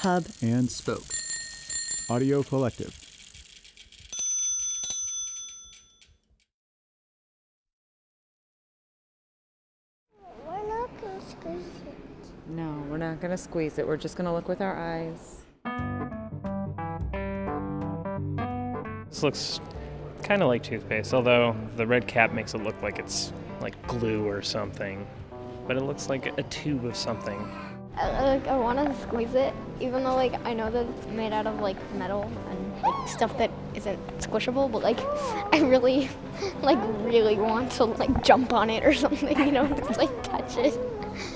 hub, and spoke. Audio Collective. We're not gonna squeeze it. No, we're not going to squeeze it. We're just going to look with our eyes. This looks kind of like toothpaste, although the red cap makes it look like it's like glue or something. But it looks like a tube of something. I, like, I want to squeeze it, even though like I know that it's made out of like metal and like stuff that isn't squishable. But like, I really, like, really want to like jump on it or something. You know, just like touch it.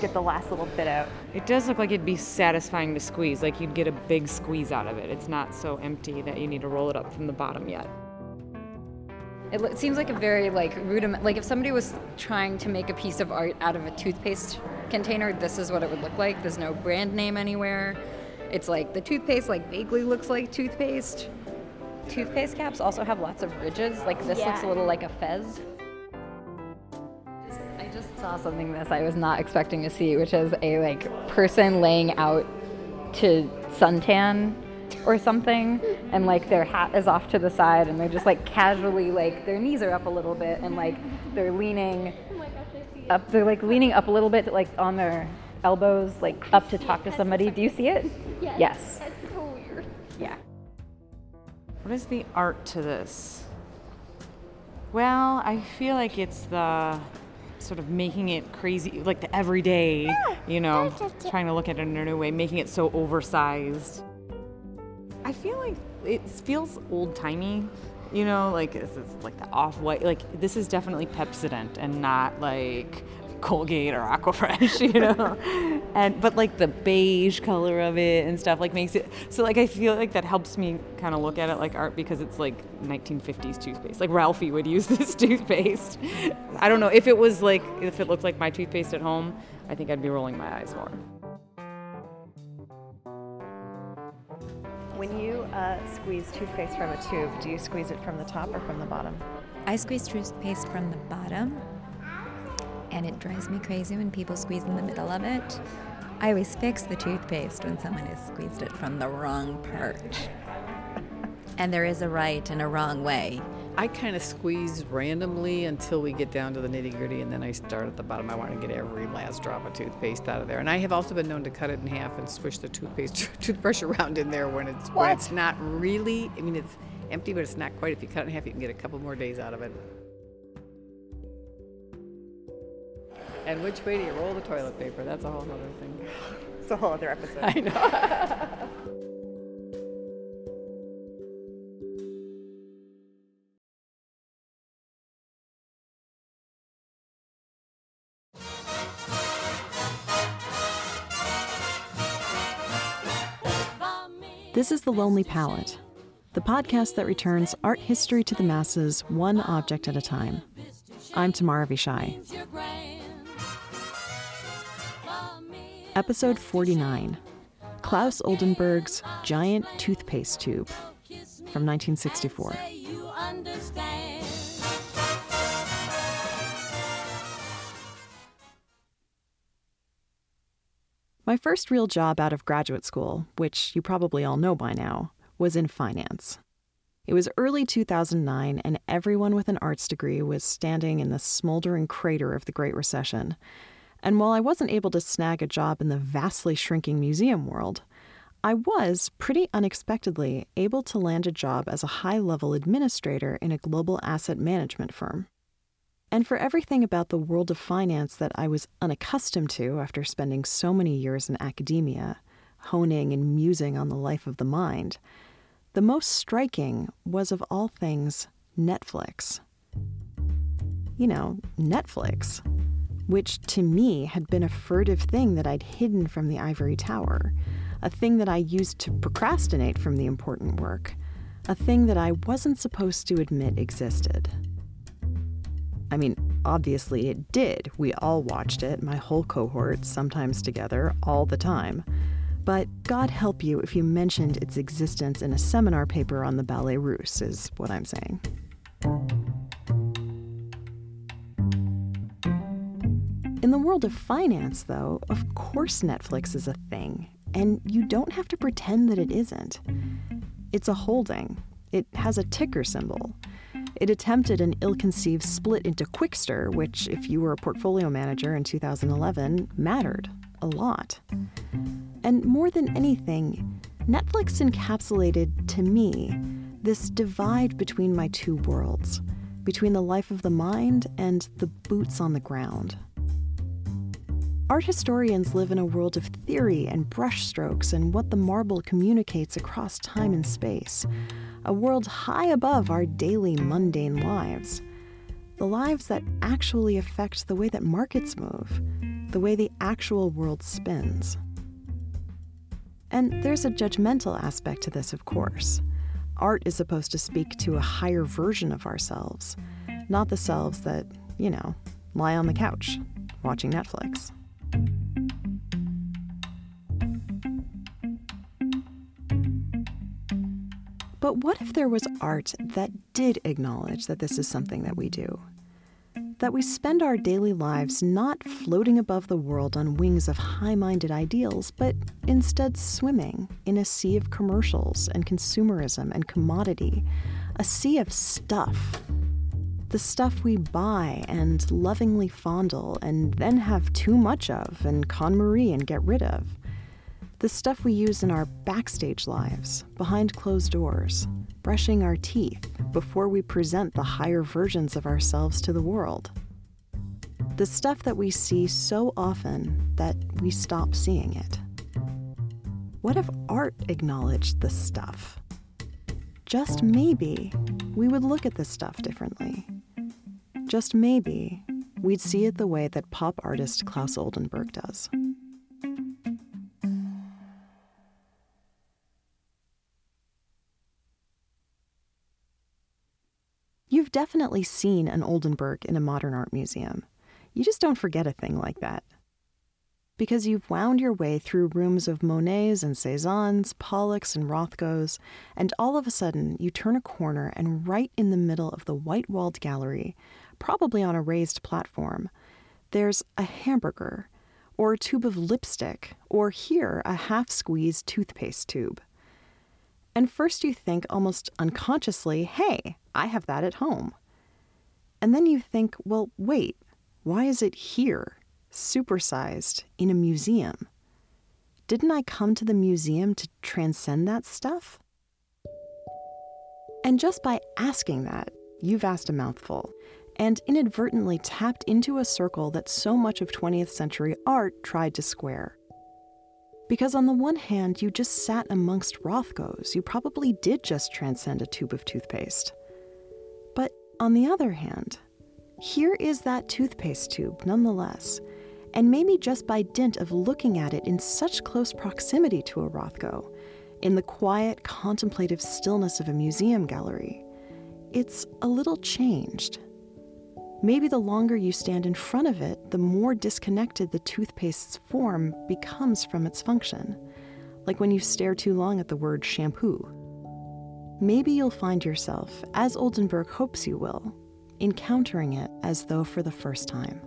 Get the last little bit out. It does look like it'd be satisfying to squeeze, like you'd get a big squeeze out of it. It's not so empty that you need to roll it up from the bottom yet. It seems like a very like rudiment. Like if somebody was trying to make a piece of art out of a toothpaste container, this is what it would look like. There's no brand name anywhere. It's like the toothpaste like vaguely looks like toothpaste. Toothpaste caps also have lots of ridges. Like this looks a little like a fez. I just saw something this I was not expecting to see, which is a like person laying out to suntan or something and like their hat is off to the side and they're just like casually like their knees are up a little bit and like they're leaning up they're like leaning up a little bit like on their elbows like up to talk to somebody do you see it Yes. yes That's so weird. yeah What is the art to this? Well, I feel like it's the sort of making it crazy, like the everyday, you know, trying to look at it in a new way, making it so oversized. I feel like it feels old timey, you know, like it's, like the off white. Like this is definitely Pepsodent and not like Colgate or Aquafresh, you know. and but like the beige color of it and stuff like makes it so like I feel like that helps me kind of look at it like art because it's like 1950s toothpaste. Like Ralphie would use this toothpaste. I don't know if it was like if it looked like my toothpaste at home, I think I'd be rolling my eyes more. When you uh, squeeze toothpaste from a tube, do you squeeze it from the top or from the bottom? I squeeze toothpaste from the bottom, and it drives me crazy when people squeeze in the middle of it. I always fix the toothpaste when someone has squeezed it from the wrong part. And there is a right and a wrong way. I kind of squeeze randomly until we get down to the nitty gritty, and then I start at the bottom. I want to get every last drop of toothpaste out of there. And I have also been known to cut it in half and swish the toothpaste toothbrush around in there when it's when it's not really. I mean, it's empty, but it's not quite. If you cut it in half, you can get a couple more days out of it. And which way do you roll the toilet paper? That's a whole other thing. It's a whole other episode. I know. This is The Lonely Palette, the podcast that returns art history to the masses one object at a time. I'm Tamar Avishai. Episode 49 Claes Oldenburg's Giant Toothpaste Tube from 1964. My first real job out of graduate school, which you probably all know by now, was in finance. It was early 2009, and everyone with an arts degree was standing in the smoldering crater of the Great Recession. And while I wasn't able to snag a job in the vastly shrinking museum world, I was, pretty unexpectedly, able to land a job as a high level administrator in a global asset management firm. And for everything about the world of finance that I was unaccustomed to after spending so many years in academia, honing and musing on the life of the mind, the most striking was of all things Netflix. You know, Netflix, which to me had been a furtive thing that I'd hidden from the ivory tower, a thing that I used to procrastinate from the important work, a thing that I wasn't supposed to admit existed. I mean, obviously it did. We all watched it, my whole cohort, sometimes together, all the time. But God help you if you mentioned its existence in a seminar paper on the Ballet Russe, is what I'm saying. In the world of finance, though, of course Netflix is a thing. and you don't have to pretend that it isn't. It's a holding, it has a ticker symbol. It attempted an ill conceived split into Qwikster, which, if you were a portfolio manager in 2011, mattered a lot. And more than anything, Netflix encapsulated, to me, this divide between my two worlds, between the life of the mind and the boots on the ground. Art historians live in a world of theory and brushstrokes and what the marble communicates across time and space, a world high above our daily mundane lives. The lives that actually affect the way that markets move, the way the actual world spins. And there's a judgmental aspect to this, of course. Art is supposed to speak to a higher version of ourselves, not the selves that, you know, lie on the couch watching Netflix. But what if there was art that did acknowledge that this is something that we do? That we spend our daily lives not floating above the world on wings of high minded ideals, but instead swimming in a sea of commercials and consumerism and commodity, a sea of stuff. The stuff we buy and lovingly fondle and then have too much of and KonMari and get rid of the stuff we use in our backstage lives, behind closed doors, brushing our teeth before we present the higher versions of ourselves to the world. The stuff that we see so often that we stop seeing it. What if art acknowledged the stuff? Just maybe we would look at this stuff differently. Just maybe we'd see it the way that pop artist Claes Oldenburg does. You've definitely seen an Oldenburg in a modern art museum. You just don't forget a thing like that. Because you've wound your way through rooms of Monets and Cezannes, Pollocks and Rothkos, and all of a sudden you turn a corner and right in the middle of the white walled gallery, probably on a raised platform, there's a hamburger, or a tube of lipstick, or here a half squeezed toothpaste tube. And first you think almost unconsciously, hey, I have that at home. And then you think, well, wait, why is it here, supersized, in a museum? Didn't I come to the museum to transcend that stuff? And just by asking that, you've asked a mouthful and inadvertently tapped into a circle that so much of 20th century art tried to square. Because on the one hand, you just sat amongst Rothkos, you probably did just transcend a tube of toothpaste. But on the other hand, here is that toothpaste tube nonetheless, and maybe just by dint of looking at it in such close proximity to a Rothko, in the quiet, contemplative stillness of a museum gallery, it's a little changed. Maybe the longer you stand in front of it, the more disconnected the toothpaste's form becomes from its function, like when you stare too long at the word shampoo. Maybe you'll find yourself, as Oldenburg hopes you will, encountering it as though for the first time.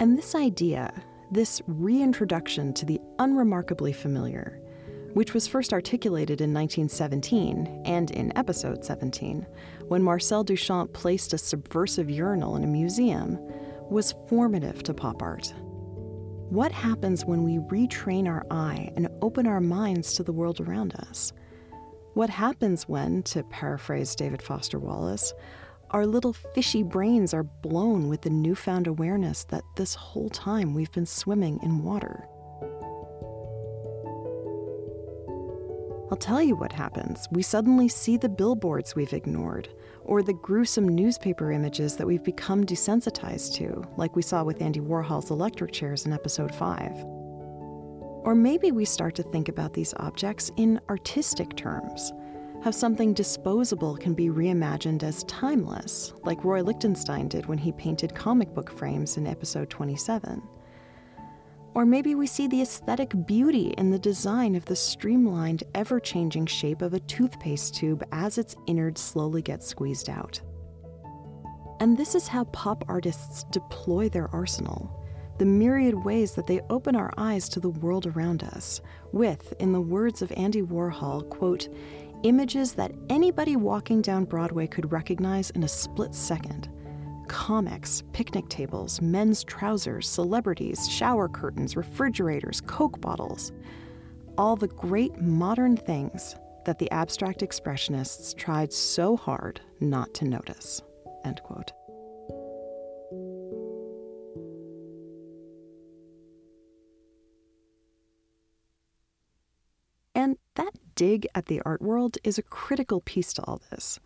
And this idea, this reintroduction to the unremarkably familiar, which was first articulated in 1917 and in episode 17, when Marcel Duchamp placed a subversive urinal in a museum, was formative to pop art. What happens when we retrain our eye and open our minds to the world around us? What happens when, to paraphrase David Foster Wallace, our little fishy brains are blown with the newfound awareness that this whole time we've been swimming in water? I'll tell you what happens. We suddenly see the billboards we've ignored, or the gruesome newspaper images that we've become desensitized to, like we saw with Andy Warhol's electric chairs in episode 5. Or maybe we start to think about these objects in artistic terms, how something disposable can be reimagined as timeless, like Roy Lichtenstein did when he painted comic book frames in episode 27. Or maybe we see the aesthetic beauty in the design of the streamlined, ever changing shape of a toothpaste tube as its innards slowly get squeezed out. And this is how pop artists deploy their arsenal the myriad ways that they open our eyes to the world around us, with, in the words of Andy Warhol, quote, images that anybody walking down Broadway could recognize in a split second. Comics, picnic tables, men's trousers, celebrities, shower curtains, refrigerators, Coke bottles. All the great modern things that the abstract expressionists tried so hard not to notice. End quote. And that dig at the art world is a critical piece to all this.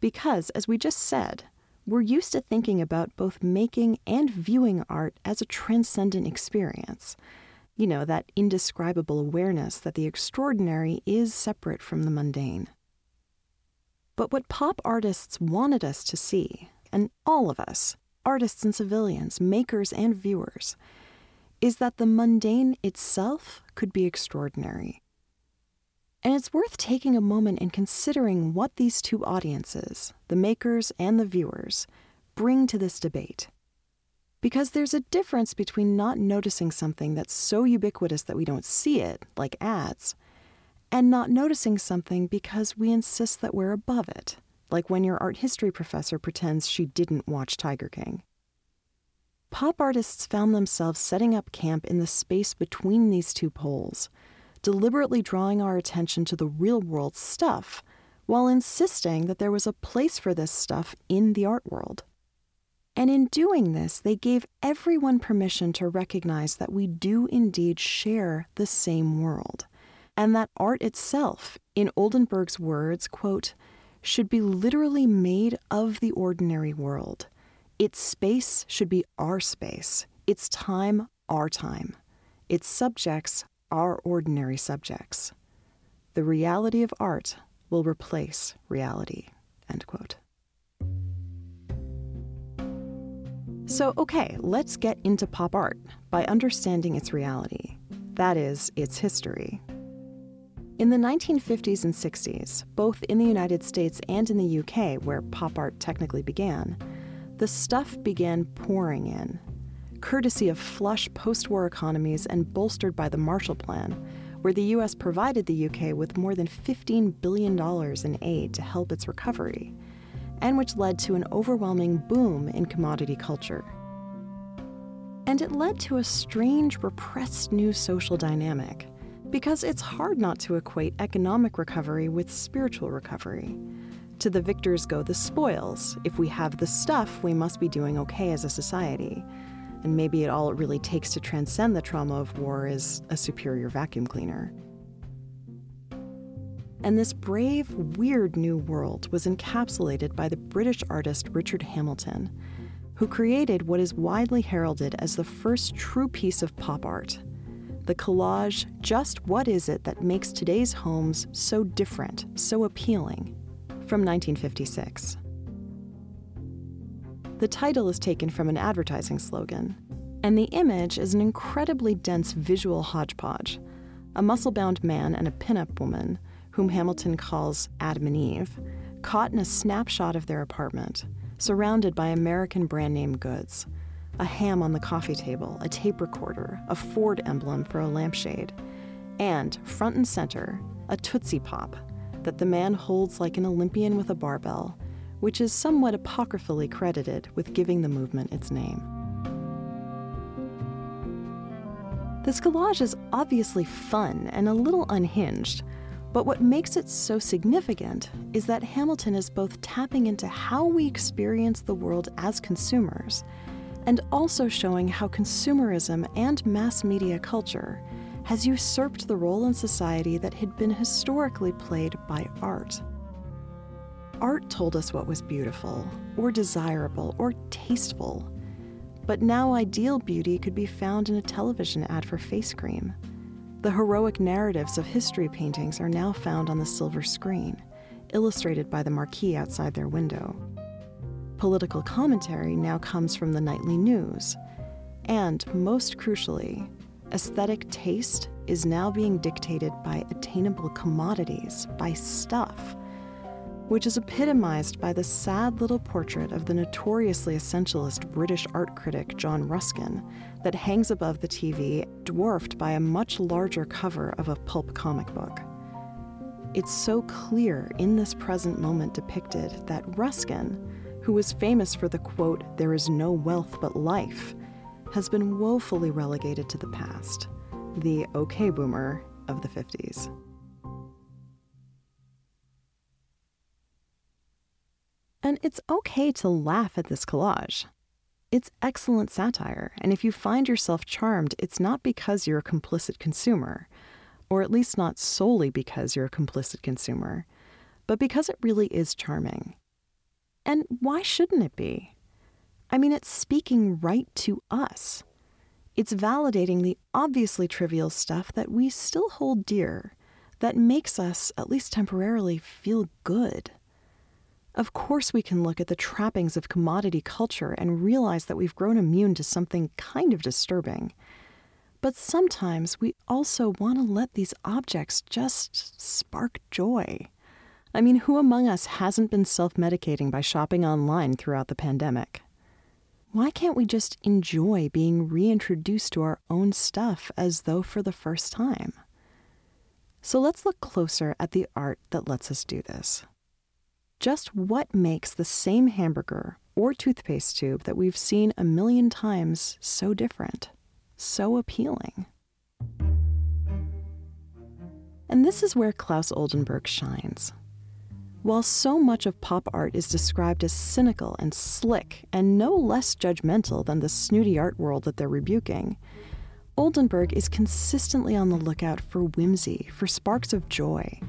Because, as we just said, we're used to thinking about both making and viewing art as a transcendent experience. You know, that indescribable awareness that the extraordinary is separate from the mundane. But what pop artists wanted us to see, and all of us, artists and civilians, makers and viewers, is that the mundane itself could be extraordinary. And it's worth taking a moment and considering what these two audiences, the makers and the viewers, bring to this debate. Because there's a difference between not noticing something that's so ubiquitous that we don't see it, like ads, and not noticing something because we insist that we're above it, like when your art history professor pretends she didn't watch Tiger King. Pop artists found themselves setting up camp in the space between these two poles deliberately drawing our attention to the real world stuff while insisting that there was a place for this stuff in the art world. And in doing this, they gave everyone permission to recognize that we do indeed share the same world, and that art itself, in Oldenburg's words, quote, should be literally made of the ordinary world. Its space should be our space, its time, our time, its subjects, our ordinary subjects. The reality of art will replace reality. End quote. So, okay, let's get into pop art by understanding its reality. That is, its history. In the 1950s and 60s, both in the United States and in the UK, where pop art technically began, the stuff began pouring in courtesy of flush post war economies and bolstered by the Marshall Plan, where the U.S. provided the UK with more than $15 billion in aid to help its recovery, and which led to an overwhelming boom in commodity culture. And it led to a strange, repressed new social dynamic, because it's hard not to equate economic recovery with spiritual recovery. To the victors go the spoils. If we have the stuff, we must be doing okay as a society and maybe it all it really takes to transcend the trauma of war is a superior vacuum cleaner. And this brave, weird new world was encapsulated by the British artist Richard Hamilton, who created what is widely heralded as the first true piece of pop art the collage Just What Is It That Makes Today's Homes So Different, So Appealing, from 1956. The title is taken from an advertising slogan, and the image is an incredibly dense visual hodgepodge. A muscle bound man and a pinup woman, whom Hamilton calls Adam and Eve, caught in a snapshot of their apartment, surrounded by American brand name goods. A ham on the coffee table, a tape recorder, a Ford emblem for a lampshade, and, front and center, a Tootsie Pop that the man holds like an Olympian with a barbell which is somewhat apocryphally credited with giving the movement its name. This collage is obviously fun and a little unhinged, but what makes it so significant is that Hamilton is both tapping into how we experience the world as consumers and also showing how consumerism and mass media culture has usurped the role in society that had been historically played by art. Art told us what was beautiful, or desirable, or tasteful. But now ideal beauty could be found in a television ad for face cream. The heroic narratives of history paintings are now found on the silver screen, illustrated by the marquee outside their window. Political commentary now comes from the nightly news. And, most crucially, aesthetic taste is now being dictated by attainable commodities, by stuff which is epitomized by the sad little portrait of the notoriously essentialist British art critic John Ruskin that hangs above the TV, dwarfed by a much larger cover of a pulp comic book. It's so clear in this present moment depicted that Ruskin, who was famous for the quote, there is no wealth but life, has been woefully relegated to the past, the okay boomer of the 50s. And it's okay to laugh at this collage. It's excellent satire, and if you find yourself charmed, it's not because you're a complicit consumer, or at least not solely because you're a complicit consumer, but because it really is charming. And why shouldn't it be? I mean, it's speaking right to us. It's validating the obviously trivial stuff that we still hold dear, that makes us, at least temporarily, feel good. Of course, we can look at the trappings of commodity culture and realize that we've grown immune to something kind of disturbing. But sometimes we also want to let these objects just spark joy. I mean, who among us hasn't been self medicating by shopping online throughout the pandemic? Why can't we just enjoy being reintroduced to our own stuff as though for the first time? So let's look closer at the art that lets us do this. Just what makes the same hamburger or toothpaste tube that we've seen a million times so different, so appealing? And this is where Claes Oldenburg shines. While so much of pop art is described as cynical and slick and no less judgmental than the snooty art world that they're rebuking, Oldenburg is consistently on the lookout for whimsy, for sparks of joy.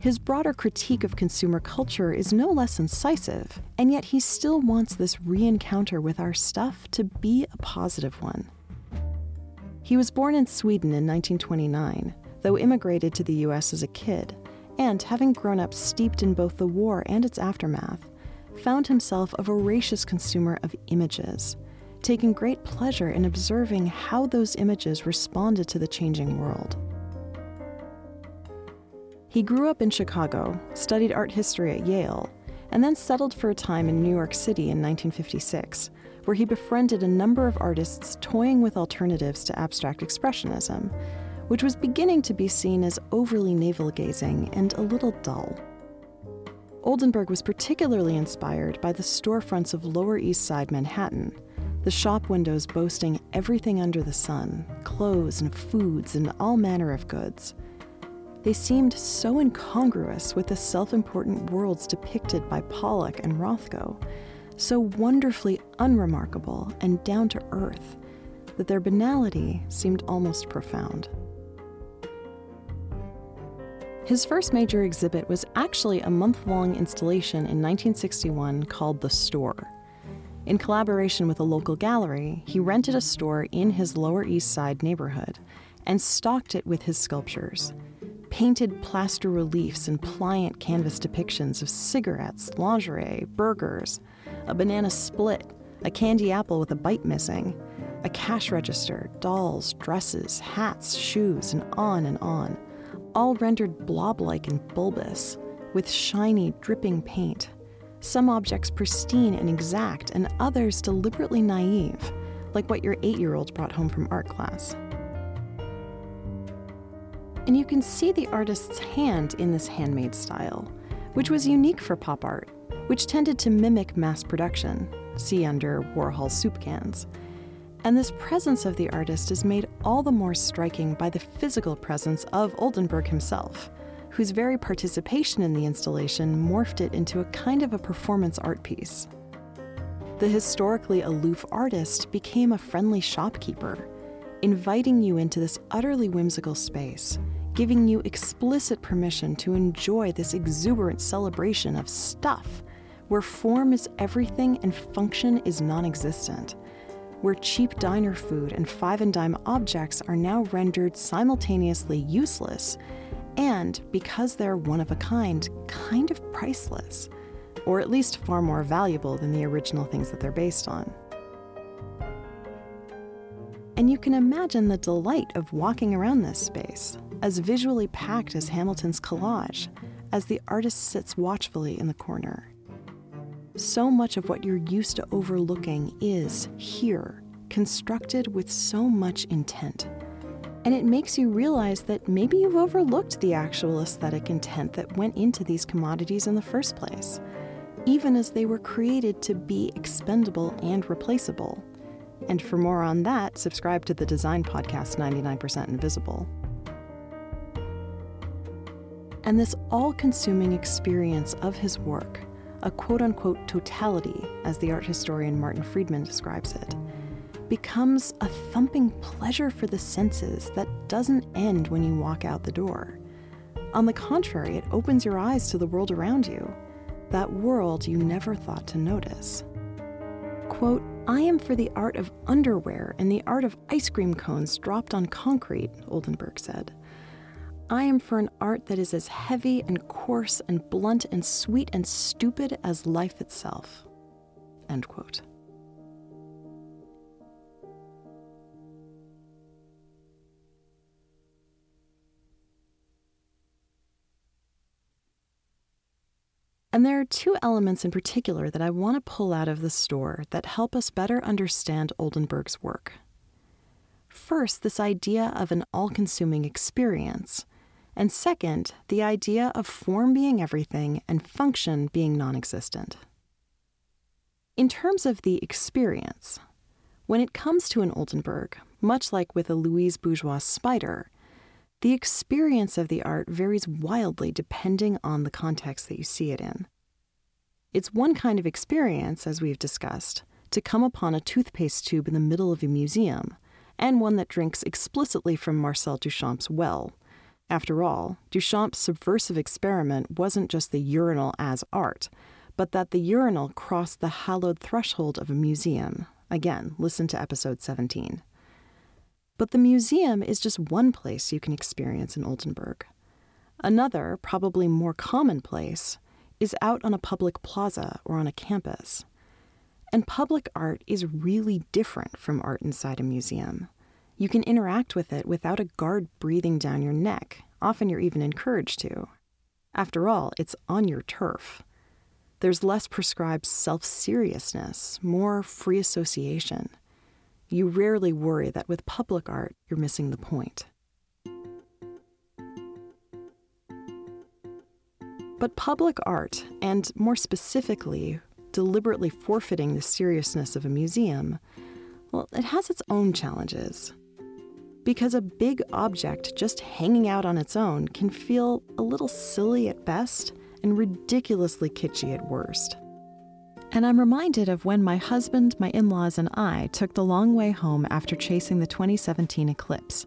His broader critique of consumer culture is no less incisive, and yet he still wants this re encounter with our stuff to be a positive one. He was born in Sweden in 1929, though immigrated to the US as a kid, and having grown up steeped in both the war and its aftermath, found himself a voracious consumer of images, taking great pleasure in observing how those images responded to the changing world. He grew up in Chicago, studied art history at Yale, and then settled for a time in New York City in 1956, where he befriended a number of artists toying with alternatives to abstract expressionism, which was beginning to be seen as overly navel gazing and a little dull. Oldenburg was particularly inspired by the storefronts of Lower East Side Manhattan, the shop windows boasting everything under the sun clothes and foods and all manner of goods they seemed so incongruous with the self important worlds depicted by Pollock and Rothko, so wonderfully unremarkable and down to earth, that their banality seemed almost profound. His first major exhibit was actually a month long installation in 1961 called The Store. In collaboration with a local gallery, he rented a store in his Lower East Side neighborhood and stocked it with his sculptures painted plaster reliefs and pliant canvas depictions of cigarettes, lingerie, burgers, a banana split, a candy apple with a bite missing, a cash register, dolls, dresses, hats, shoes, and on and on, all rendered blob like and bulbous, with shiny, dripping paint. Some objects pristine and exact, and others deliberately naive, like what your eight year old brought home from art class and you can see the artist's hand in this handmade style, which was unique for pop art, which tended to mimic mass production, see under Warhol soup cans. And this presence of the artist is made all the more striking by the physical presence of Oldenburg himself, whose very participation in the installation morphed it into a kind of a performance art piece. The historically aloof artist became a friendly shopkeeper, inviting you into this utterly whimsical space giving you explicit permission to enjoy this exuberant celebration of stuff, where form is everything and function is non existent, where cheap diner food and five and dime objects are now rendered simultaneously useless and, because they're one of a kind, kind of priceless, or at least far more valuable than the original things that they're based on. And you can imagine the delight of walking around this space, as visually packed as Hamilton's collage, as the artist sits watchfully in the corner. So much of what you're used to overlooking is here, constructed with so much intent. And it makes you realize that maybe you've overlooked the actual aesthetic intent that went into these commodities in the first place, even as they were created to be expendable and replaceable. And for more on that, subscribe to the design podcast 99% Invisible. And this all consuming experience of his work, a quote unquote totality, as the art historian Martin Friedman describes it, becomes a thumping pleasure for the senses that doesn't end when you walk out the door. On the contrary, it opens your eyes to the world around you, that world you never thought to notice. Quote, I am for the art of underwear and the art of ice cream cones dropped on concrete, Oldenburg said. I am for an art that is as heavy and coarse and blunt and sweet and stupid as life itself. End quote. And there are two elements in particular that I want to pull out of the store that help us better understand Oldenburg's work. First, this idea of an all consuming experience, and second, the idea of form being everything and function being non existent. In terms of the experience, when it comes to an Oldenburg, much like with a Louise Bourgeois spider, the experience of the art varies wildly depending on the context that you see it in. It's one kind of experience, as we've discussed, to come upon a toothpaste tube in the middle of a museum, and one that drinks explicitly from Marcel Duchamp's well. After all, Duchamp's subversive experiment wasn't just the urinal as art, but that the urinal crossed the hallowed threshold of a museum. Again, listen to episode 17. But the museum is just one place you can experience in Oldenburg. Another, probably more common place, is out on a public plaza or on a campus. And public art is really different from art inside a museum. You can interact with it without a guard breathing down your neck. Often you're even encouraged to. After all, it's on your turf. There's less prescribed self seriousness, more free association you rarely worry that with public art, you're missing the point. But public art, and more specifically, deliberately forfeiting the seriousness of a museum, well, it has its own challenges. Because a big object just hanging out on its own can feel a little silly at best and ridiculously kitschy at worst. And I'm reminded of when my husband, my in laws, and I took the long way home after chasing the 2017 eclipse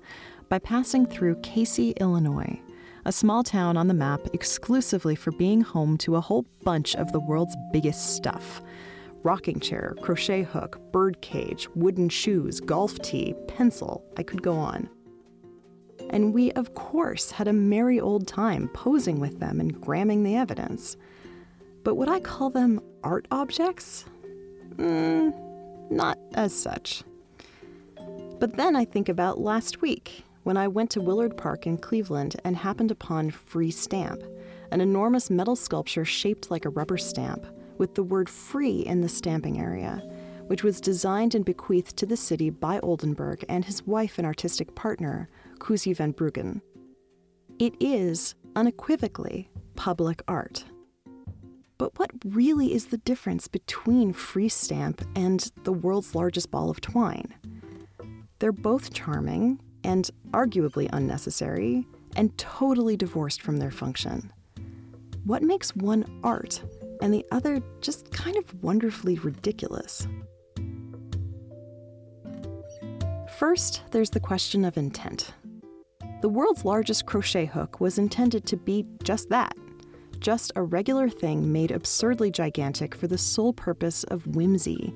by passing through Casey, Illinois, a small town on the map exclusively for being home to a whole bunch of the world's biggest stuff rocking chair, crochet hook, bird cage, wooden shoes, golf tee, pencil. I could go on. And we, of course, had a merry old time posing with them and gramming the evidence. But would I call them art objects? Mm, not as such. But then I think about last week when I went to Willard Park in Cleveland and happened upon Free Stamp, an enormous metal sculpture shaped like a rubber stamp with the word free in the stamping area, which was designed and bequeathed to the city by Oldenburg and his wife and artistic partner, Coosje van Bruggen. It is, unequivocally, public art. But what really is the difference between Free Stamp and the world's largest ball of twine? They're both charming and arguably unnecessary and totally divorced from their function. What makes one art and the other just kind of wonderfully ridiculous? First, there's the question of intent. The world's largest crochet hook was intended to be just that just a regular thing made absurdly gigantic for the sole purpose of whimsy,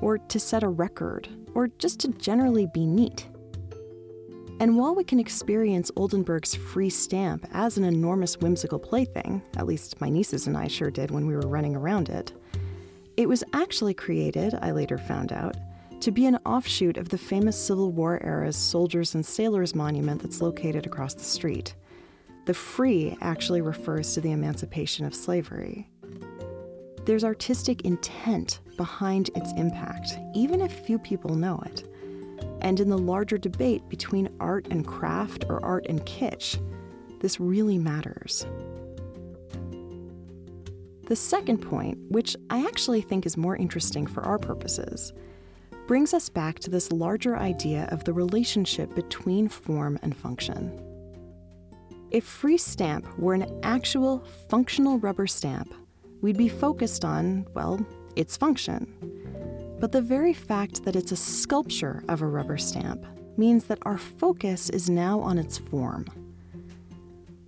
or to set a record, or just to generally be neat. And while we can experience Oldenburg's free stamp as an enormous whimsical plaything, at least my nieces and I sure did when we were running around it, it was actually created, I later found out, to be an offshoot of the famous Civil War era's Soldiers and Sailors Monument that's located across the street. The free actually refers to the emancipation of slavery. There's artistic intent behind its impact, even if few people know it. And in the larger debate between art and craft or art and kitsch, this really matters. The second point, which I actually think is more interesting for our purposes, brings us back to this larger idea of the relationship between form and function. If free stamp were an actual functional rubber stamp, we'd be focused on, well, its function. But the very fact that it's a sculpture of a rubber stamp means that our focus is now on its form.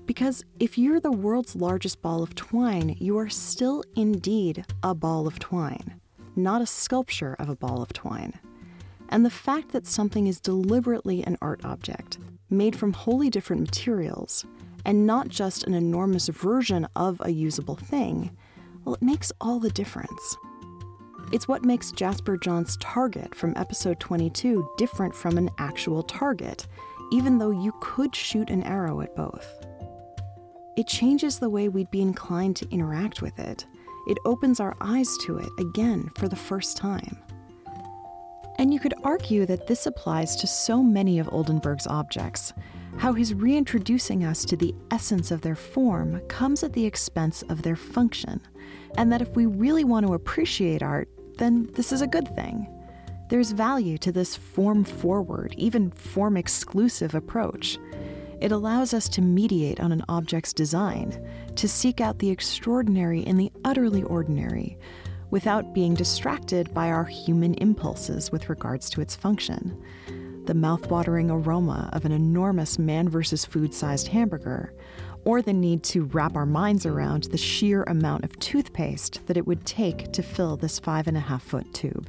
Because if you're the world's largest ball of twine, you are still indeed a ball of twine, not a sculpture of a ball of twine. And the fact that something is deliberately an art object, made from wholly different materials, and not just an enormous version of a usable thing, well, it makes all the difference. It's what makes Jasper Johns' target from episode 22 different from an actual target, even though you could shoot an arrow at both. It changes the way we'd be inclined to interact with it. It opens our eyes to it again for the first time. And you could argue that this applies to so many of Oldenburg's objects, how his reintroducing us to the essence of their form comes at the expense of their function, and that if we really want to appreciate art, then this is a good thing. There's value to this form forward, even form exclusive approach. It allows us to mediate on an object's design, to seek out the extraordinary in the utterly ordinary, without being distracted by our human impulses with regards to its function. The mouthwatering aroma of an enormous man versus food sized hamburger, or the need to wrap our minds around the sheer amount of toothpaste that it would take to fill this five and a half foot tube.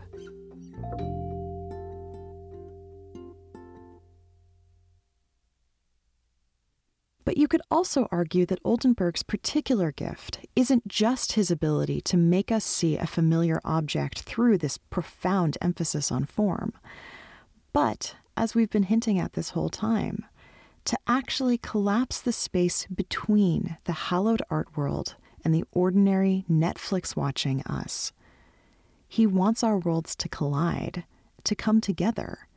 But you could also argue that Oldenburg's particular gift isn't just his ability to make us see a familiar object through this profound emphasis on form, but, as we've been hinting at this whole time, to actually collapse the space between the hallowed art world and the ordinary Netflix watching us. He wants our worlds to collide, to come together,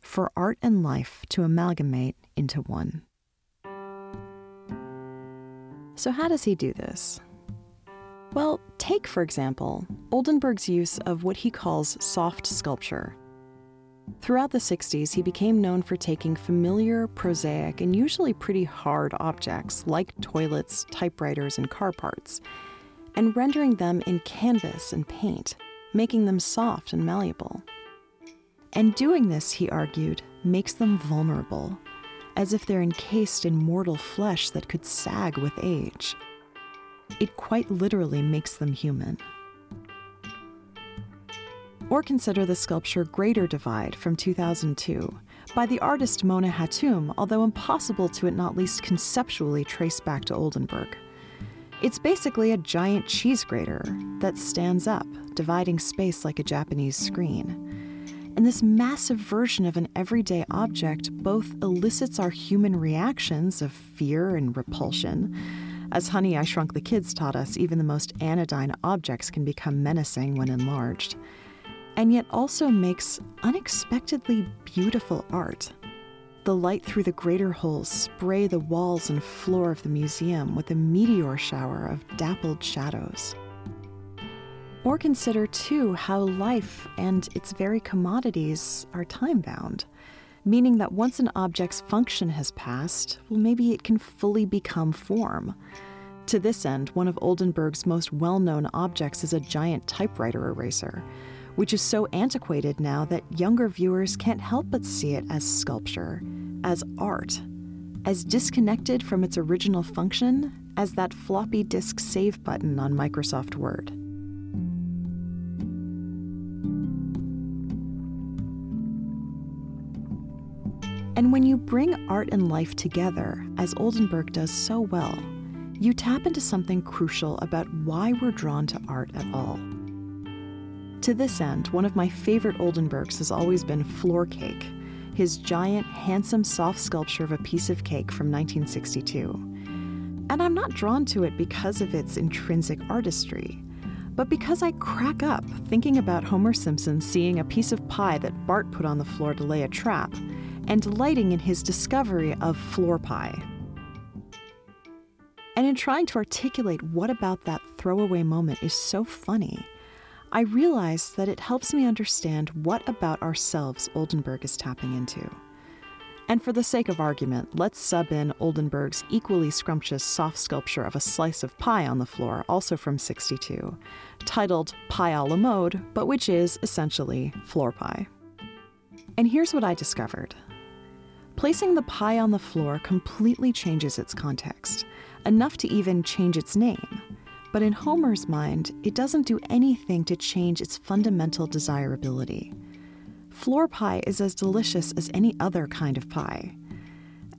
for art and life to amalgamate into one. So, how does he do this? Well, take, for example, Oldenburg's use of what he calls soft sculpture. Throughout the 60s, he became known for taking familiar, prosaic, and usually pretty hard objects like toilets, typewriters, and car parts, and rendering them in canvas and paint, making them soft and malleable. And doing this, he argued, makes them vulnerable as if they're encased in mortal flesh that could sag with age. It quite literally makes them human. Or consider the sculpture Grater Divide from 2002 by the artist Mona Hatoum, although impossible to at not least conceptually trace back to Oldenburg. It's basically a giant cheese grater that stands up, dividing space like a Japanese screen. And this massive version of an everyday object both elicits our human reactions of fear and repulsion. As Honey, I Shrunk the Kids taught us, even the most anodyne objects can become menacing when enlarged. And yet also makes unexpectedly beautiful art. The light through the grater holes spray the walls and floor of the museum with a meteor shower of dappled shadows. Or consider, too, how life and its very commodities are time bound, meaning that once an object's function has passed, well, maybe it can fully become form. To this end, one of Oldenburg's most well known objects is a giant typewriter eraser, which is so antiquated now that younger viewers can't help but see it as sculpture, as art, as disconnected from its original function as that floppy disk save button on Microsoft Word. And when you bring art and life together, as Oldenburg does so well, you tap into something crucial about why we're drawn to art at all. To this end, one of my favorite Oldenburgs has always been Floor Cake, his giant, handsome, soft sculpture of a piece of cake from 1962. And I'm not drawn to it because of its intrinsic artistry, but because I crack up thinking about Homer Simpson seeing a piece of pie that Bart put on the floor to lay a trap and delighting in his discovery of floor pie. And in trying to articulate what about that throwaway moment is so funny, I realize that it helps me understand what about ourselves Oldenburg is tapping into. And for the sake of argument, let's sub in Oldenburg's equally scrumptious soft sculpture of a slice of pie on the floor, also from 62, titled Pie a la mode, but which is essentially floor pie. And here's what I discovered placing the pie on the floor completely changes its context, enough to even change its name. But in Homer's mind, it doesn't do anything to change its fundamental desirability. Floor pie is as delicious as any other kind of pie.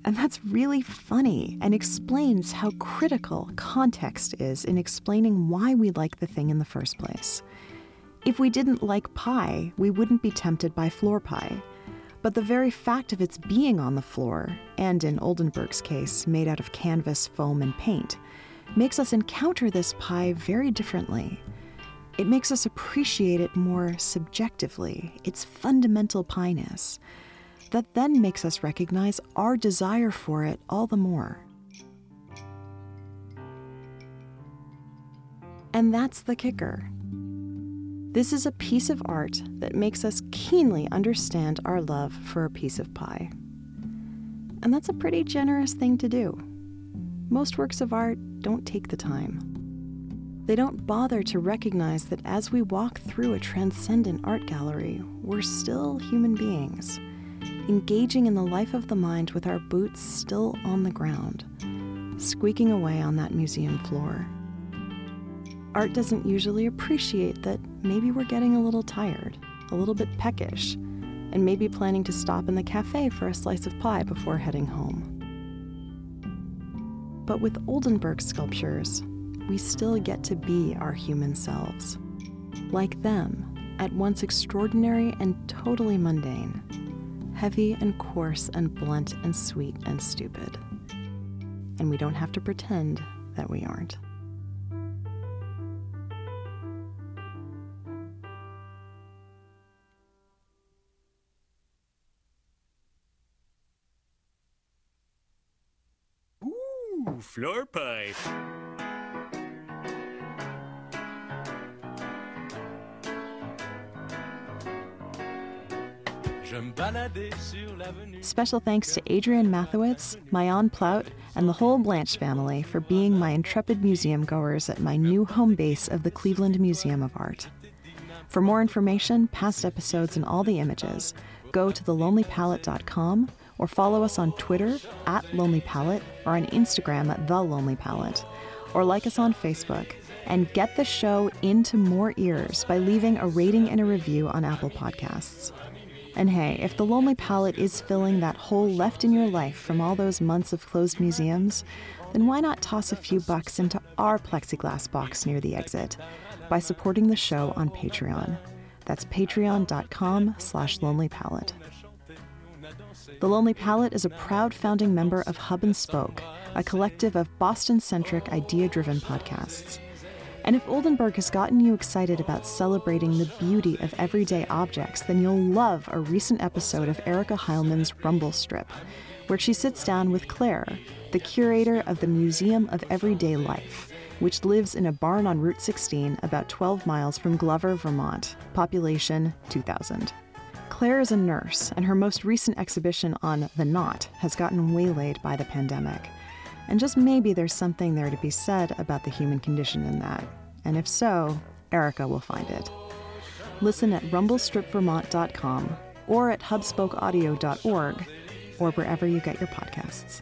And that's really funny and explains how critical context is in explaining why we like the thing in the first place. If we didn't like pie, we wouldn't be tempted by floor pie. But the very fact of its being on the floor, and in Oldenburg's case, made out of canvas, foam, and paint, makes us encounter this pie very differently. It makes us appreciate it more subjectively, its fundamental piness. That then makes us recognize our desire for it all the more. And that's the kicker. This is a piece of art that makes us keenly understand our love for a piece of pie. And that's a pretty generous thing to do. Most works of art don't take the time. They don't bother to recognize that as we walk through a transcendent art gallery, we're still human beings, engaging in the life of the mind with our boots still on the ground, squeaking away on that museum floor. Art doesn't usually appreciate that maybe we're getting a little tired, a little bit peckish, and maybe planning to stop in the cafe for a slice of pie before heading home. But with Oldenburg sculptures, we still get to be our human selves. Like them, at once extraordinary and totally mundane, heavy and coarse and blunt and sweet and stupid. And we don't have to pretend that we aren't. Floor pipe. Special thanks to Adrian Mathowitz, Mayan Plout, and the whole Blanche family for being my intrepid museum goers at my new home base of the Cleveland Museum of Art. For more information, past episodes, and all the images, go to thelonelypalette.com or follow us on Twitter at Lonely Palette or on Instagram at The Lonely Palette, or like us on Facebook and get the show into more ears by leaving a rating and a review on Apple Podcasts. And hey, if the Lonely Palette is filling that hole left in your life from all those months of closed museums, then why not toss a few bucks into our plexiglass box near the exit by supporting the show on Patreon. That's patreon.com slash lonelypalette. The Lonely Palette is a proud founding member of Hub and Spoke, a collective of Boston-centric, idea-driven podcasts. And if Oldenburg has gotten you excited about celebrating the beauty of everyday objects, then you'll love a recent episode of Erica Heilman's Rumble Strip, where she sits down with Claire, the curator of the Museum of Everyday Life, which lives in a barn on Route 16 about 12 miles from Glover, Vermont, population 2,000. Claire is a nurse, and her most recent exhibition on The Knot has gotten waylaid by the pandemic. And just maybe there's something there to be said about the human condition in that. And if so, Erica will find it. Listen at rumblestripvermont.com or at hubspokeaudio.org or wherever you get your podcasts.